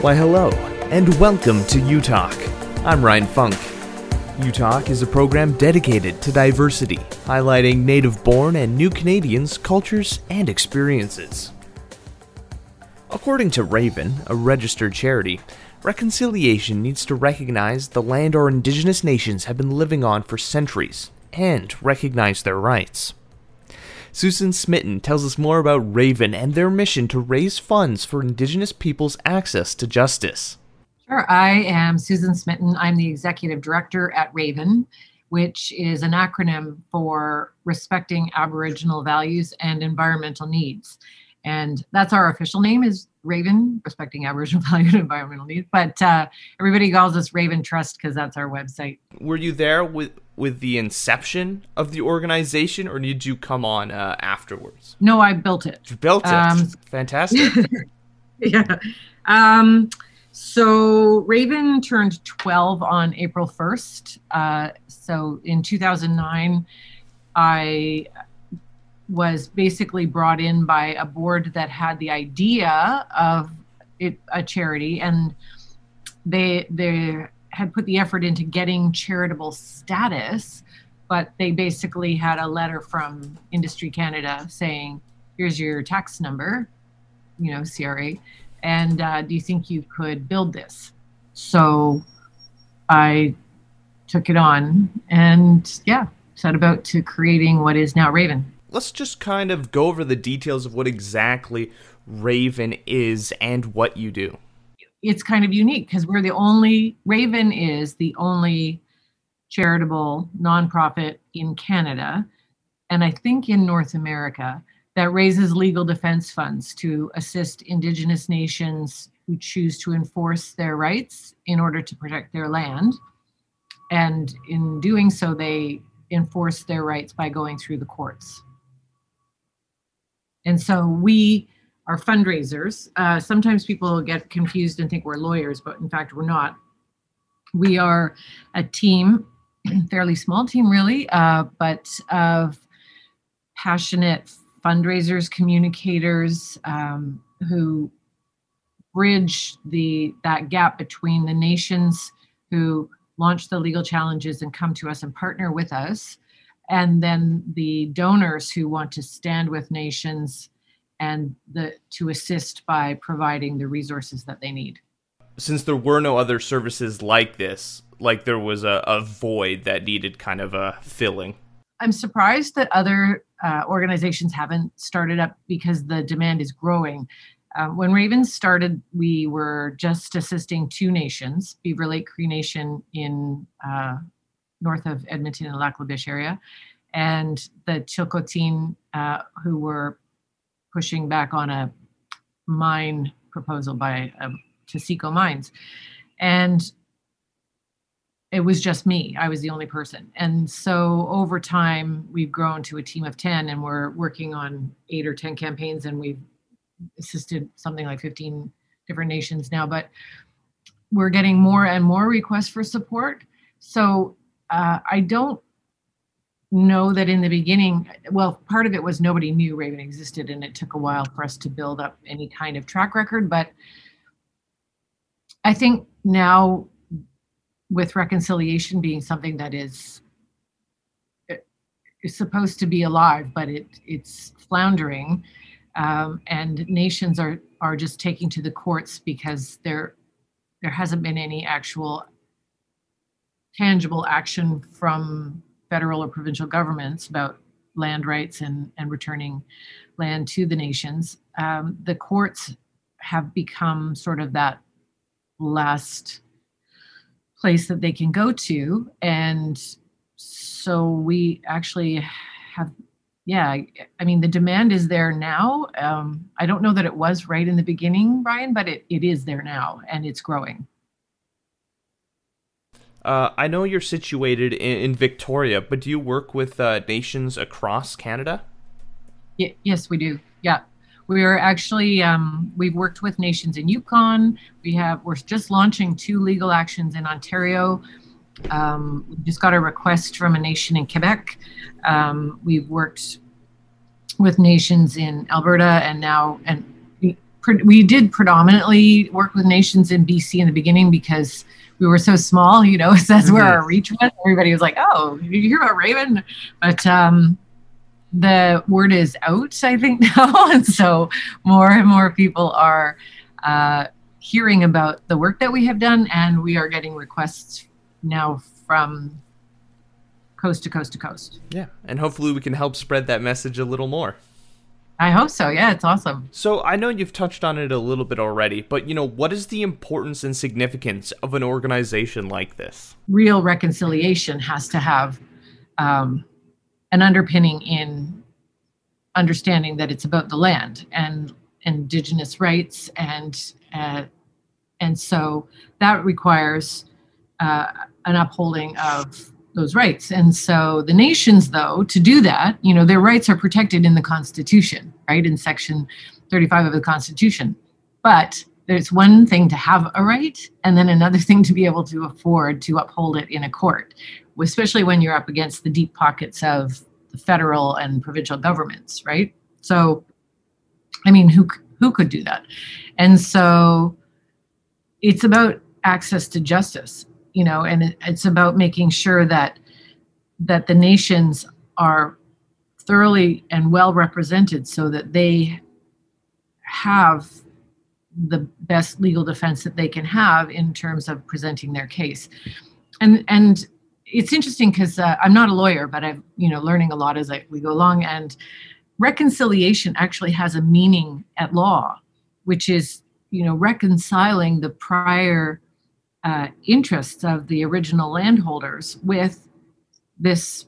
Why, hello, and welcome to UTalk. I'm Ryan Funk. UTalk is a program dedicated to diversity, highlighting native born and new Canadians' cultures and experiences. According to Raven, a registered charity, reconciliation needs to recognize the land our Indigenous nations have been living on for centuries and recognize their rights. Susan Smitten tells us more about Raven and their mission to raise funds for Indigenous people's access to justice. Sure. I am Susan Smitten. I'm the executive director at Raven, which is an acronym for Respecting Aboriginal Values and Environmental Needs. And that's our official name is Raven, Respecting Aboriginal Values and Environmental Needs. But uh, everybody calls us Raven Trust because that's our website. Were you there with with the inception of the organization, or did you come on uh, afterwards? No, I built it. You built it. Um, Fantastic. yeah. Um, so Raven turned 12 on April 1st. Uh, so in 2009, I was basically brought in by a board that had the idea of it, a charity, and they they had put the effort into getting charitable status, but they basically had a letter from Industry Canada saying, "Here's your tax number, you know, CRA, and uh, do you think you could build this?" So I took it on, and yeah, set about to creating what is now Raven. Let's just kind of go over the details of what exactly Raven is and what you do. It's kind of unique because we're the only Raven is the only charitable nonprofit in Canada and I think in North America that raises legal defense funds to assist indigenous nations who choose to enforce their rights in order to protect their land. And in doing so they enforce their rights by going through the courts and so we are fundraisers. Uh, sometimes people get confused and think we're lawyers, but in fact, we're not. We are a team, fairly small team, really, uh, but of passionate fundraisers, communicators um, who bridge the that gap between the nations who launch the legal challenges and come to us and partner with us, and then the donors who want to stand with nations and the to assist by providing the resources that they need. Since there were no other services like this, like there was a, a void that needed kind of a filling. I'm surprised that other uh, organizations haven't started up because the demand is growing. Uh, when Ravens started, we were just assisting two nations, Beaver Lake Cree Nation in uh, north of Edmonton and Lac La Biche area, and the Chilcotin, uh, who were pushing back on a mine proposal by um, Taseko Mines. And it was just me. I was the only person. And so over time, we've grown to a team of 10 and we're working on eight or 10 campaigns and we've assisted something like 15 different nations now. But we're getting more and more requests for support. So uh, I don't know that in the beginning, well, part of it was nobody knew Raven existed, and it took a while for us to build up any kind of track record. But I think now, with reconciliation being something that is is supposed to be alive, but it it's floundering, um, and nations are are just taking to the courts because there there hasn't been any actual tangible action from federal or provincial governments about land rights and, and returning land to the nations. Um, the courts have become sort of that last place that they can go to. And so we actually have, yeah, I mean, the demand is there now. Um, I don't know that it was right in the beginning, Brian, but it, it is there now and it's growing. Uh, I know you're situated in, in, Victoria, but do you work with uh, nations across Canada? Y- yes, we do. Yeah, we are actually um, we've worked with nations in Yukon. We have we're just launching two legal actions in Ontario. Um, we just got a request from a nation in Quebec. Um, we've worked with nations in Alberta and now and we did predominantly work with nations in BC in the beginning because we were so small, you know, that's mm-hmm. where our reach was. Everybody was like, oh, did you hear about Raven? But um, the word is out, I think, now. and so more and more people are uh, hearing about the work that we have done, and we are getting requests now from coast to coast to coast. Yeah, and hopefully we can help spread that message a little more. I hope so. Yeah, it's awesome. So I know you've touched on it a little bit already, but you know, what is the importance and significance of an organization like this? Real reconciliation has to have um, an underpinning in understanding that it's about the land and indigenous rights, and uh, and so that requires uh, an upholding of those rights. And so the nations, though, to do that, you know, their rights are protected in the Constitution, right? In Section 35 of the Constitution. But there's one thing to have a right, and then another thing to be able to afford to uphold it in a court, especially when you're up against the deep pockets of the federal and provincial governments, right? So, I mean, who who could do that? And so, it's about access to justice you know and it's about making sure that that the nations are thoroughly and well represented so that they have the best legal defense that they can have in terms of presenting their case. And and it's interesting because uh, i'm not a lawyer but i'm you know learning a lot as I, we go along. And reconciliation actually has a meaning at law which is you know reconciling the prior uh, interests of the original landholders with this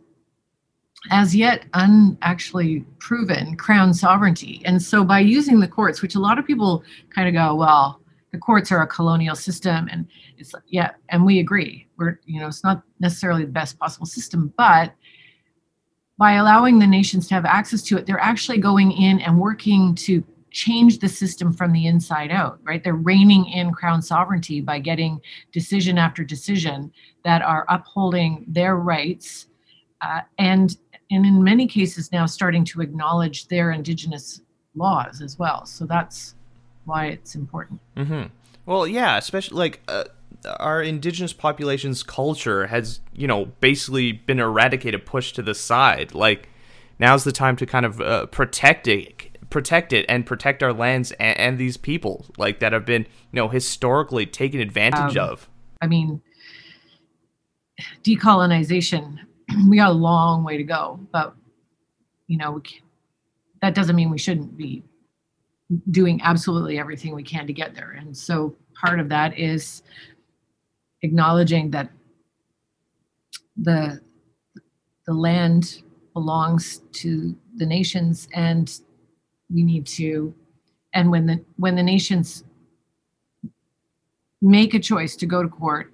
as yet unactually proven crown sovereignty. And so by using the courts, which a lot of people kind of go, well, the courts are a colonial system and it's yeah, and we agree. We're you know, it's not necessarily the best possible system, but by allowing the nations to have access to it, they're actually going in and working to change the system from the inside out, right? They're reining in crown sovereignty by getting decision after decision that are upholding their rights uh, and and in many cases now starting to acknowledge their indigenous laws as well. So that's why it's important. Mm-hmm. Well, yeah, especially like uh, our indigenous population's culture has, you know, basically been eradicated, pushed to the side. Like now's the time to kind of uh, protect it protect it and protect our lands and, and these people like that have been you know historically taken advantage um, of. I mean decolonization we got a long way to go but you know that doesn't mean we shouldn't be doing absolutely everything we can to get there. And so part of that is acknowledging that the the land belongs to the nations and we need to and when the when the nations make a choice to go to court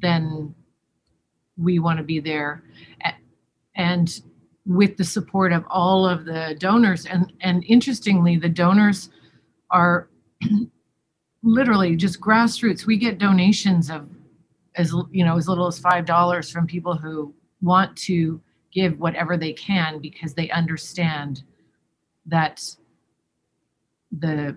then we want to be there. And with the support of all of the donors and and interestingly the donors are literally just grassroots. We get donations of as you know as little as five dollars from people who want to give whatever they can because they understand that the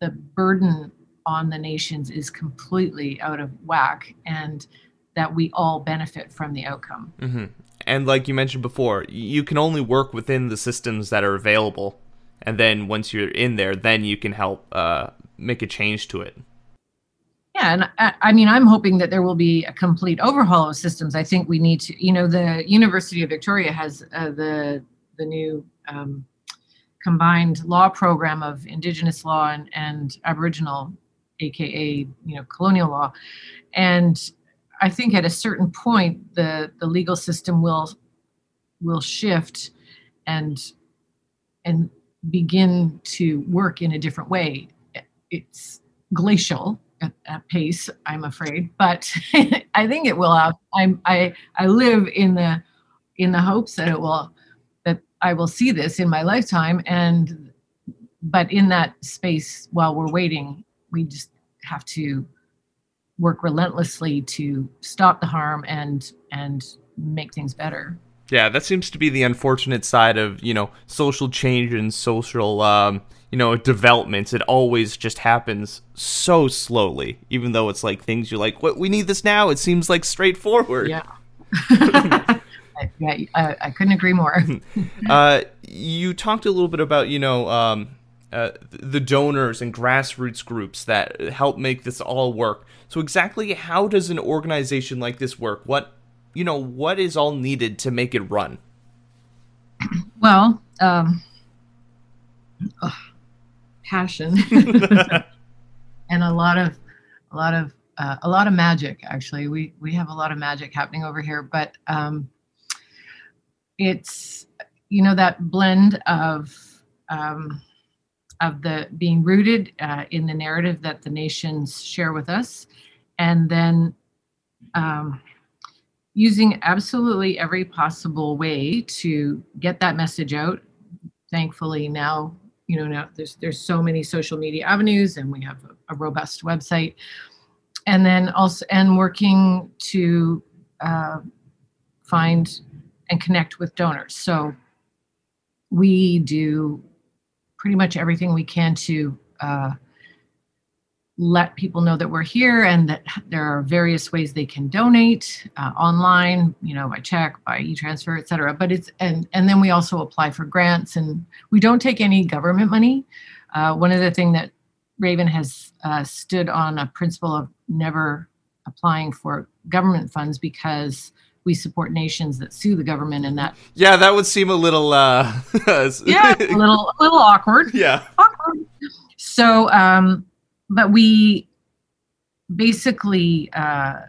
the burden on the nations is completely out of whack and that we all benefit from the outcome. Mm-hmm. And like you mentioned before, you can only work within the systems that are available. And then once you're in there, then you can help uh, make a change to it. Yeah, and I, I, mean, I'm hoping that there will be a complete overhaul of systems. I think we need to, you know, the University of Victoria has uh, the the new um, combined law program of indigenous law and, and aboriginal aka you know colonial law. And i think at a certain point the the legal system will will shift and and begin to work in a different way. It's glacial at, at pace i'm afraid but i think it will. I'm i i live in the in the hopes that it will I will see this in my lifetime. And but in that space while we're waiting, we just have to work relentlessly to stop the harm and and make things better. Yeah, that seems to be the unfortunate side of you know social change and social um, you know developments. It always just happens so slowly, even though it's like things you're like, "What we need this now." It seems like straightforward. Yeah. yeah, I, I, couldn't agree more. uh, you talked a little bit about you know um, uh, the donors and grassroots groups that help make this all work. So exactly how does an organization like this work? What you know, what is all needed to make it run? Well, um, oh, passion and a lot of a lot of uh, a lot of magic. Actually, we we have a lot of magic happening over here, but um, it's you know that blend of um, of the being rooted uh, in the narrative that the nations share with us, and then um, using absolutely every possible way to get that message out. Thankfully, now you know now there's there's so many social media avenues, and we have a, a robust website, and then also and working to uh, find and connect with donors. So we do pretty much everything we can to uh, let people know that we're here and that there are various ways they can donate uh, online you know by check by e-transfer etc but it's and and then we also apply for grants and we don't take any government money uh, one of the things that raven has uh, stood on a principle of never applying for government funds because we support nations that sue the government and that yeah that would seem a little uh yeah a little a little awkward yeah awkward. so um but we basically uh,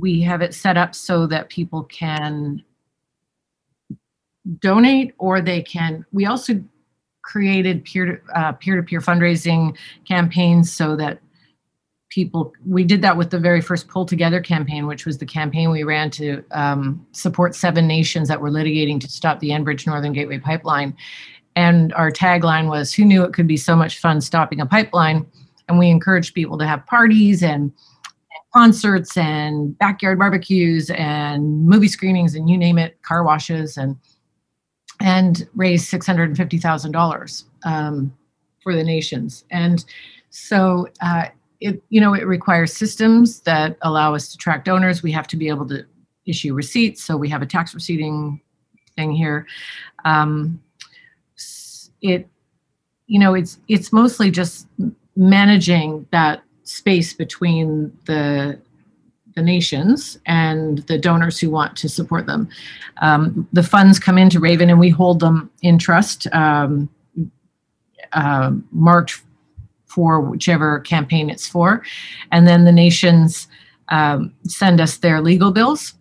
we have it set up so that people can donate or they can we also created peer to uh, peer-to-peer fundraising campaigns so that people we did that with the very first pull together campaign which was the campaign we ran to um, support seven nations that were litigating to stop the enbridge northern gateway pipeline and our tagline was who knew it could be so much fun stopping a pipeline and we encouraged people to have parties and concerts and backyard barbecues and movie screenings and you name it, car washes and and raise six hundred and fifty thousand um, dollars for the nations. And so uh, it you know it requires systems that allow us to track donors. We have to be able to issue receipts, so we have a tax receipting thing here. Um, it you know it's it's mostly just managing that space between the the nations and the donors who want to support them. Um, the funds come into Raven and we hold them in trust, um, uh, marked for whichever campaign it's for. And then the nations um, send us their legal bills.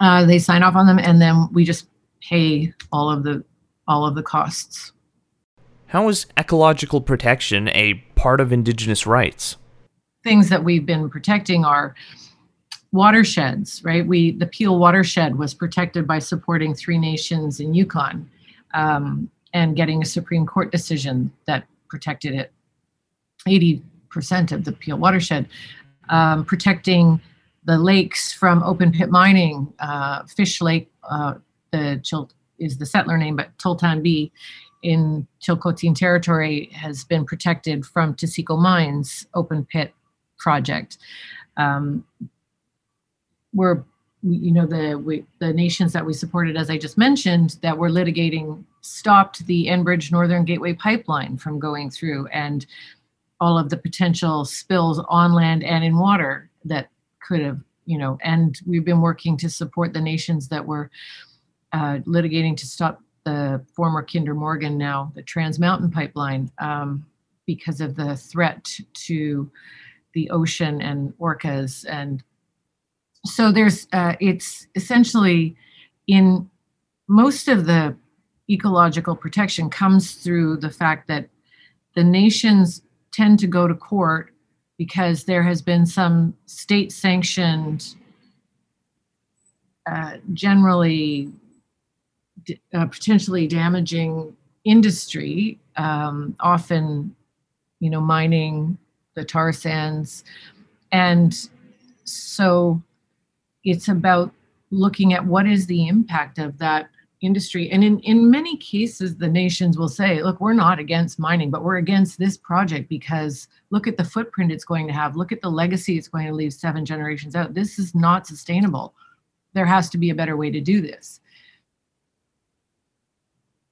Uh, they sign off on them, and then we just pay all of the all of the costs. How is ecological protection a part of Indigenous rights? Things that we've been protecting are watersheds, right? We the Peel watershed was protected by supporting three nations in Yukon um, and getting a Supreme Court decision that protected it. 80% of the Peel watershed, um, protecting the lakes from open pit mining. Uh, Fish Lake, uh, the is the settler name, but Teztan Biny in Chilcotin territory has been protected from Taseko Mines open pit project. Um, we're, you know, the we, the nations that we supported, as I just mentioned, that were litigating stopped the Enbridge Northern Gateway pipeline from going through, and all of the potential spills on land and in water that could have, you know, and we've been working to support the nations that were uh, litigating to stop the former Kinder Morgan, now the Trans Mountain Pipeline, um, because of the threat to the ocean and orcas. And so there's, uh, it's essentially in most of the ecological protection comes through the fact that the nations tend to go to court because there has been some state sanctioned, uh, generally uh, potentially damaging industry, um, often, you know, mining the tar sands. And so it's about looking at what is the impact of that industry. And in, in many cases, the nations will say, look, we're not against mining, but we're against this project because look at the footprint it's going to have, look at the legacy it's going to leave seven generations out. This is not sustainable. There has to be a better way to do this.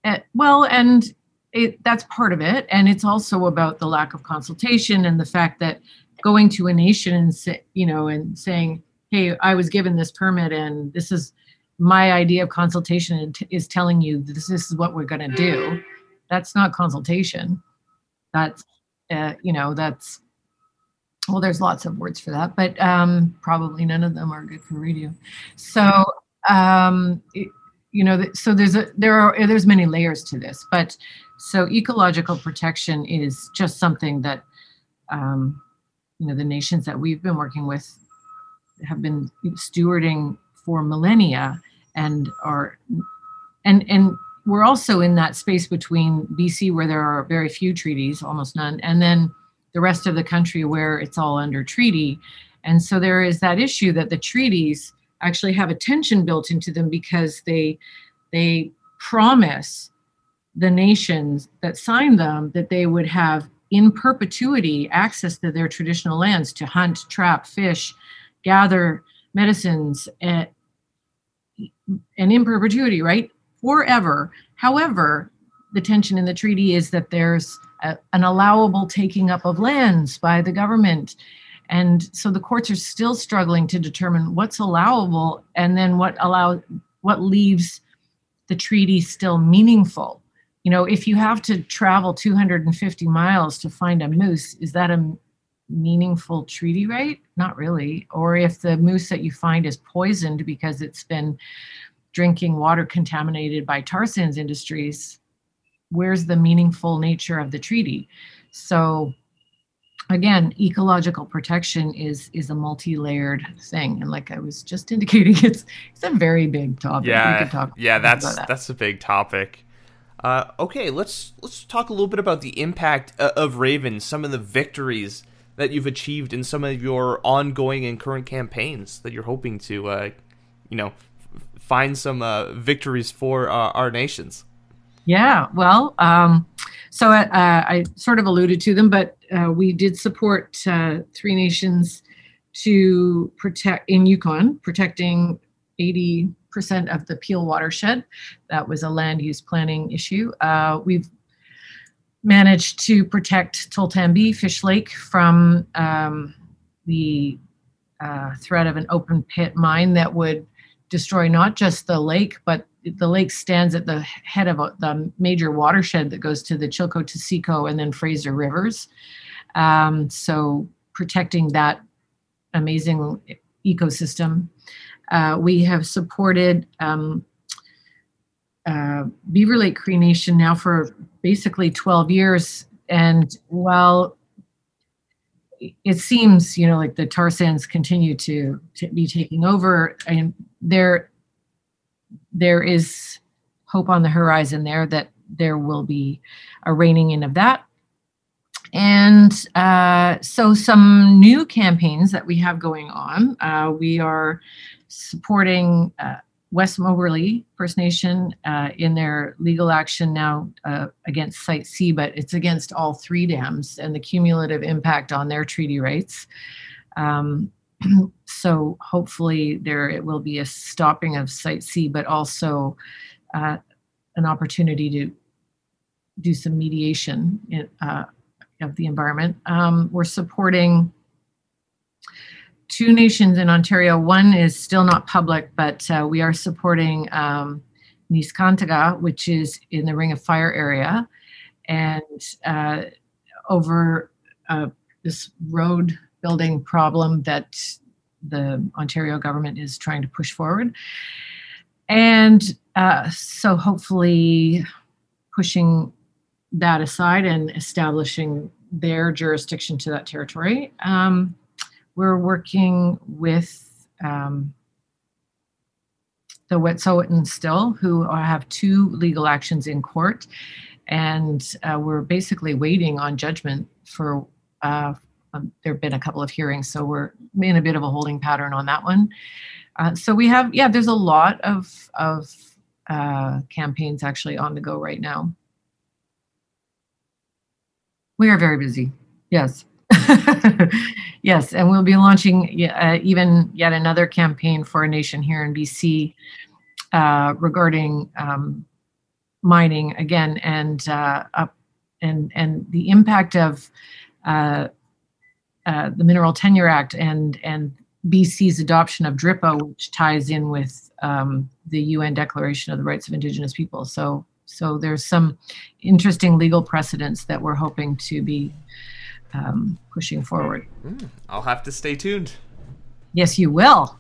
Uh, well, and it, that's part of it. And it's also about the lack of consultation and the fact that going to a nation and say, you know, and saying, hey, I was given this permit and this is my idea of consultation is telling you this, this is what we're going to do. That's not consultation. That's, uh, you know, that's, well, there's lots of words for that, but um, probably none of them are good for radio. So, um, it, you know, so there's a, there are, there's many layers to this, but so ecological protection is just something that, um, you know, the nations that we've been working with have been stewarding for millennia and are and and we're also in that space between BC where there are very few treaties, almost none, and then the rest of the country where it's all under treaty. And so there is that issue that the treaties actually have a tension built into them because they they promise the nations that signed them that they would have in perpetuity access to their traditional lands to hunt, trap, fish, gather medicines, and, and in perpetuity, right? Forever. However, the tension in the treaty is that there's a, an allowable taking up of lands by the government. And so the courts are still struggling to determine what's allowable and then what allow what leaves the treaty still meaningful you know if you have to travel 250 miles to find a moose is that a meaningful treaty right not really. Or if the moose that you find is poisoned because it's been drinking water contaminated by tar sands industries where's the meaningful nature of the treaty? So again ecological protection is is a multi-layered thing. And like i was just indicating it's it's a very big topic. Yeah yeah that's that. that's a big topic. Uh, okay, let's let's talk a little bit about the impact uh, of Raven, some of the victories that you've achieved in some of your ongoing and current campaigns that you're hoping to, uh, you know, find some uh, victories for uh, our nations. Yeah, well, um, so uh, I sort of alluded to them, but we did support Three Nations to protect in Yukon, protecting 80 percent of the Peel watershed. That was a land use planning issue. Uh, we've managed to protect Teztan Biny Fish Lake from um, the uh, threat of an open pit mine that would destroy not just the lake, but the lake stands at the head of a, the major watershed that goes to the Chilkoot-Taseko and then Fraser rivers. Um, so protecting that amazing ecosystem. Uh, we have supported um, uh, Beaver Lake Cree Nation now for basically 12 years. And while it seems, you know, like the tar sands continue to, to be taking over, and there, there is hope on the horizon there that there will be a reining in of that. And uh, so, some new campaigns that we have going on. Uh, we are supporting uh, West Moberly First Nation uh, in their legal action now uh, against Site C, but it's against all three dams and the cumulative impact on their treaty rights. Um, so hopefully there it will be a stopping of Site C, but also uh, an opportunity to do some mediation in, uh, of the environment. Um, we're supporting two nations in Ontario. One is still not public, but uh, we are supporting um, Neskantaga, which is in the Ring of Fire area, and uh, over uh, this road building problem that the Ontario government is trying to push forward. And uh, so hopefully pushing that aside and establishing their jurisdiction to that territory. Um, we're working with um, the Wet'suwet'en still, who have two legal actions in court, and uh, we're basically waiting on judgment for. Uh, um, there have been a couple of hearings, so we're in a bit of a holding pattern on that one. Uh, so we have, yeah, there's a lot of of uh, campaigns actually on the go right now. We are very busy. Yes. yes, and we'll be launching uh, even yet another campaign for a nation here in BC uh, regarding um, mining again and uh, up and and the impact of uh, uh, the Mineral Tenure Act and and BC's adoption of DRIPA, which ties in with um, the UN Declaration of the Rights of Indigenous People. So so there's some interesting legal precedents that we're hoping to be um, pushing forward. Mm, I'll have to stay tuned. Yes, you will.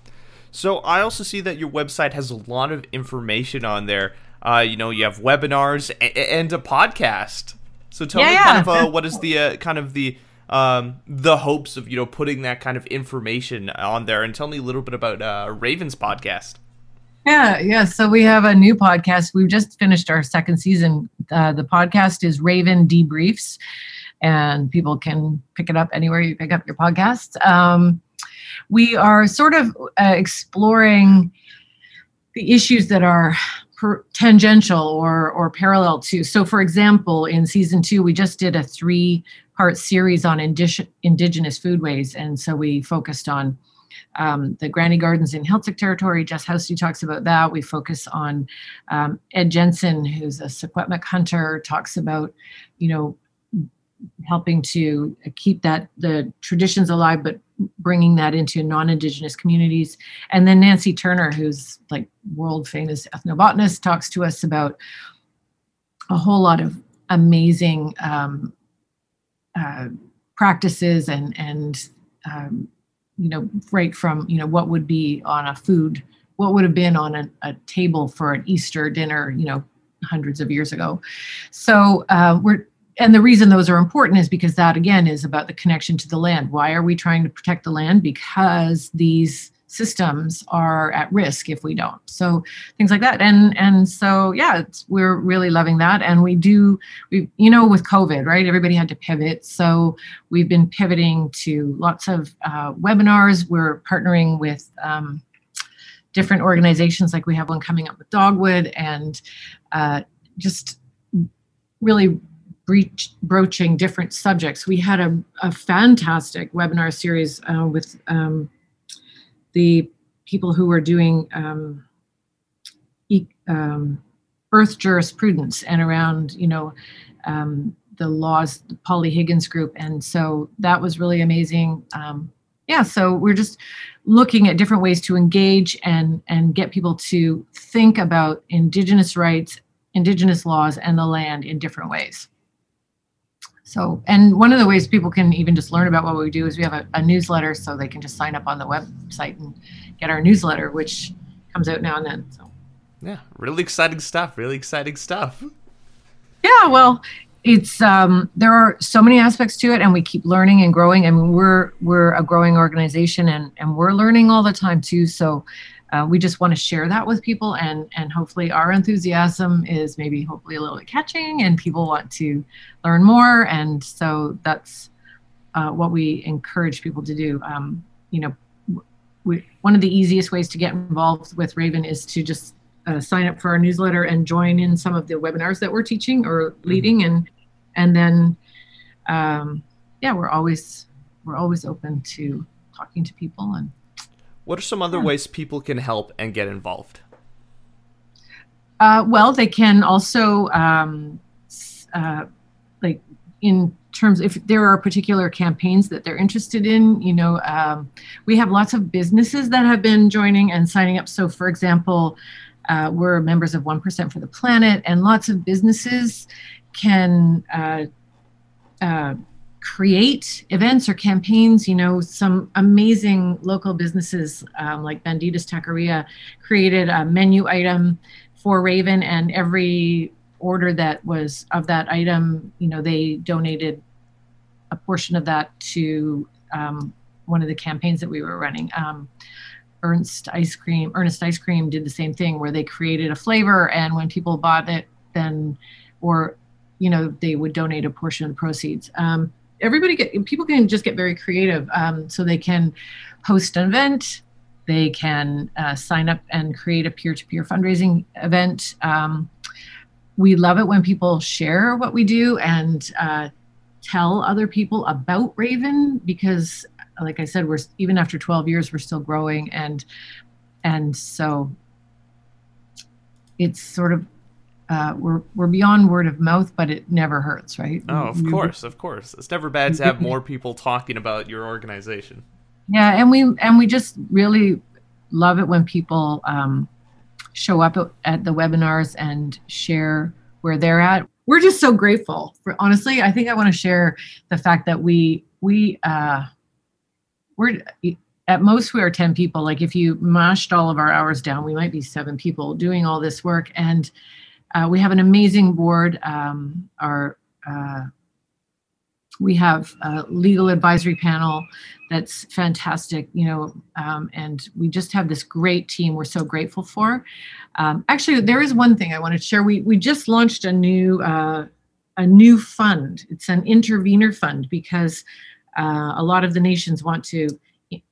So I also see that your website has a lot of information on there. Uh, you know, you have webinars and, and a podcast. So tell yeah, me yeah. kind of uh, what is the uh, kind of the um, the hopes of you know putting that kind of information on there, and tell me a little bit about uh, Raven's podcast. Yeah, yeah. So we have a new podcast. We've just finished our second season. Uh, the podcast is Raven Debriefs, and people can pick it up anywhere you pick up your podcast. Um, we are sort of uh, exploring the issues that are per- tangential or or parallel to. So, for example, in season two, we just did a three part series on indi- indigenous foodways, and so we focused on um, the Granny Gardens in Heiltsuk territory. Jess Housty talks about that. We focus on um, Ed Jensen, who's a Secwepemc hunter, talks about, you know, helping to keep that the traditions alive, but bringing that into non-indigenous communities. And then Nancy Turner, who's like world famous ethnobotanist, talks to us about a whole lot of amazing um, uh, practices and and um, you know right from you know what would be on a food what would have been on a, a table for an easter dinner you know hundreds of years ago so uh, we're and the reason those are important is because that again is about the connection to the land. Why are we trying to protect the land? Because these systems are at risk if we don't. So things like that. And and so yeah we're really loving that. And we do we you know with covid right everybody had to pivot. So we've been pivoting to lots of uh, webinars. We're partnering with um, different organizations. Like we have one coming up with dogwood and uh, just really breach, broaching different subjects we had a, a fantastic webinar series uh, with um, the people who were doing um, e- um, earth jurisprudence and around, you know, um, the laws, the Polly Higgins group. And so that was really amazing. Um, yeah, so we're just looking at different ways to engage and and get people to think about indigenous rights, indigenous laws, and the land in different ways. So, and one of the ways people can even just learn about what we do is we have a, a, newsletter, so they can just sign up on the website and get our newsletter, which comes out now and then. So, yeah, really exciting stuff. Really exciting stuff. Yeah, well, it's um, there are so many aspects to it, and we keep learning and growing. I mean, we're we're a growing organization, and and we're learning all the time too. So, uh, we just want to share that with people and and hopefully our enthusiasm is maybe hopefully a little bit catching and people want to learn more and so that's uh, what we encourage people to do um, you know we, one of the easiest ways to get involved with raven is to just uh, sign up for our newsletter and join in some of the webinars that we're teaching or mm-hmm. leading mm-hmm. and and then um, yeah we're always we're always open to talking to people and what are some other yeah. ways people can help and get involved? Uh, well, they can also, um, uh, like, in terms if there are particular campaigns that they're interested in, you know, um, we have lots of businesses that have been joining and signing up. So, for example, uh, we're members of 1% for the Planet, and lots of businesses can uh, uh, create events or campaigns. You know, some amazing local businesses um, like Banditas Taqueria created a menu item for Raven, and every order that was of that item, you know, they donated a portion of that to um, one of the campaigns that we were running. Um, Ernst Ice Cream, Earnest Ice Cream did the same thing where they created a flavor, and when people bought it, then or you know they would donate a portion of the proceeds. Um, everybody get people can just get very creative. Um, so they can host an event, they can uh, sign up and create a peer-to-peer fundraising event. Um, we love it when people share what we do and uh, tell other people about Raven because, like I said, we're even after 12 years, we're still growing, and and so it's sort of uh, we're we're beyond word of mouth, but it never hurts, right? Oh, of course, of course. It's never bad to have more people talking about your organization. Yeah, and we and we just really love it when people um, show up at the webinars and share where they're at. We're just so grateful. For honestly, I think I want to share the fact that we we uh, we're at most we are 10 people like if you mashed all of our hours down we might be seven people doing all this work and uh, we have an amazing board um, our uh, we have a legal advisory panel that's fantastic you know um, and we just have this great team we're so grateful for. Um, actually there is one thing i want to share. We we just launched a new uh, a new fund. It's an intervener fund because uh, a lot of the nations want to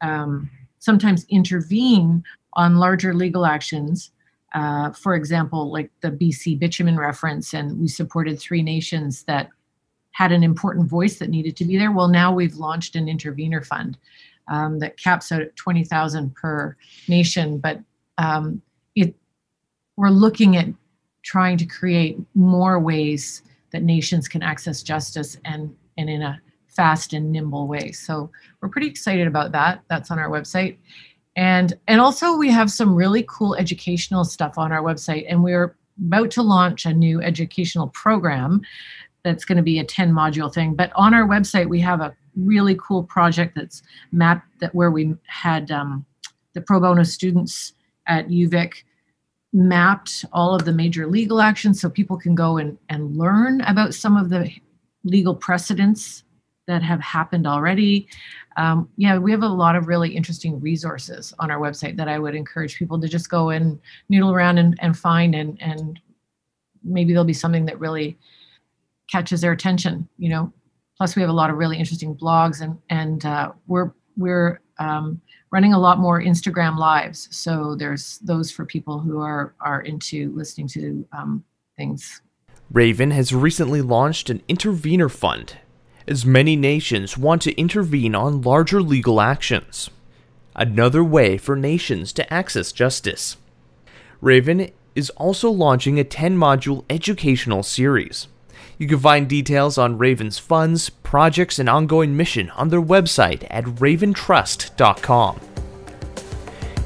um, sometimes intervene on larger legal actions. Uh, for example, like the BC bitumen reference, and we supported three nations that had an important voice that needed to be there. Well, now we've launched an intervener fund um, that caps out at 20,000 per nation, but um, it we're looking at trying to create more ways that nations can access justice and and in a fast and nimble way. So we're pretty excited about that. That's on our website. And and also we have some really cool educational stuff on our website and we're about to launch a new educational program that's going to be a 10 module thing. But on our website we have a really cool project that's mapped that where we had um, the pro bono students at uvic mapped all of the major legal actions so people can go and, and learn about some of the legal precedents that have happened already. Um, yeah, we have a lot of really interesting resources on our website that I would encourage people to just go and noodle around and, and find and and maybe there'll be something that really catches their attention. You know, plus we have a lot of really interesting blogs and and uh, we're we're um, running a lot more Instagram lives. So there's those for people who are are into listening to um, things. Raven has recently launched an intervener fund as many nations want to intervene on larger legal actions. Another way for nations to access justice. Raven is also launching a 10 module educational series. You can find details on Raven's funds, projects, and ongoing mission on their website at raventrust.com.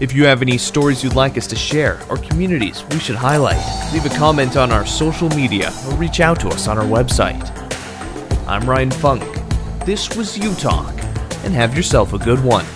If you have any stories you'd like us to share or communities we should highlight, leave a comment on our social media or reach out to us on our website. I'm Ryan Funk. This was You Talk, and have yourself a good one.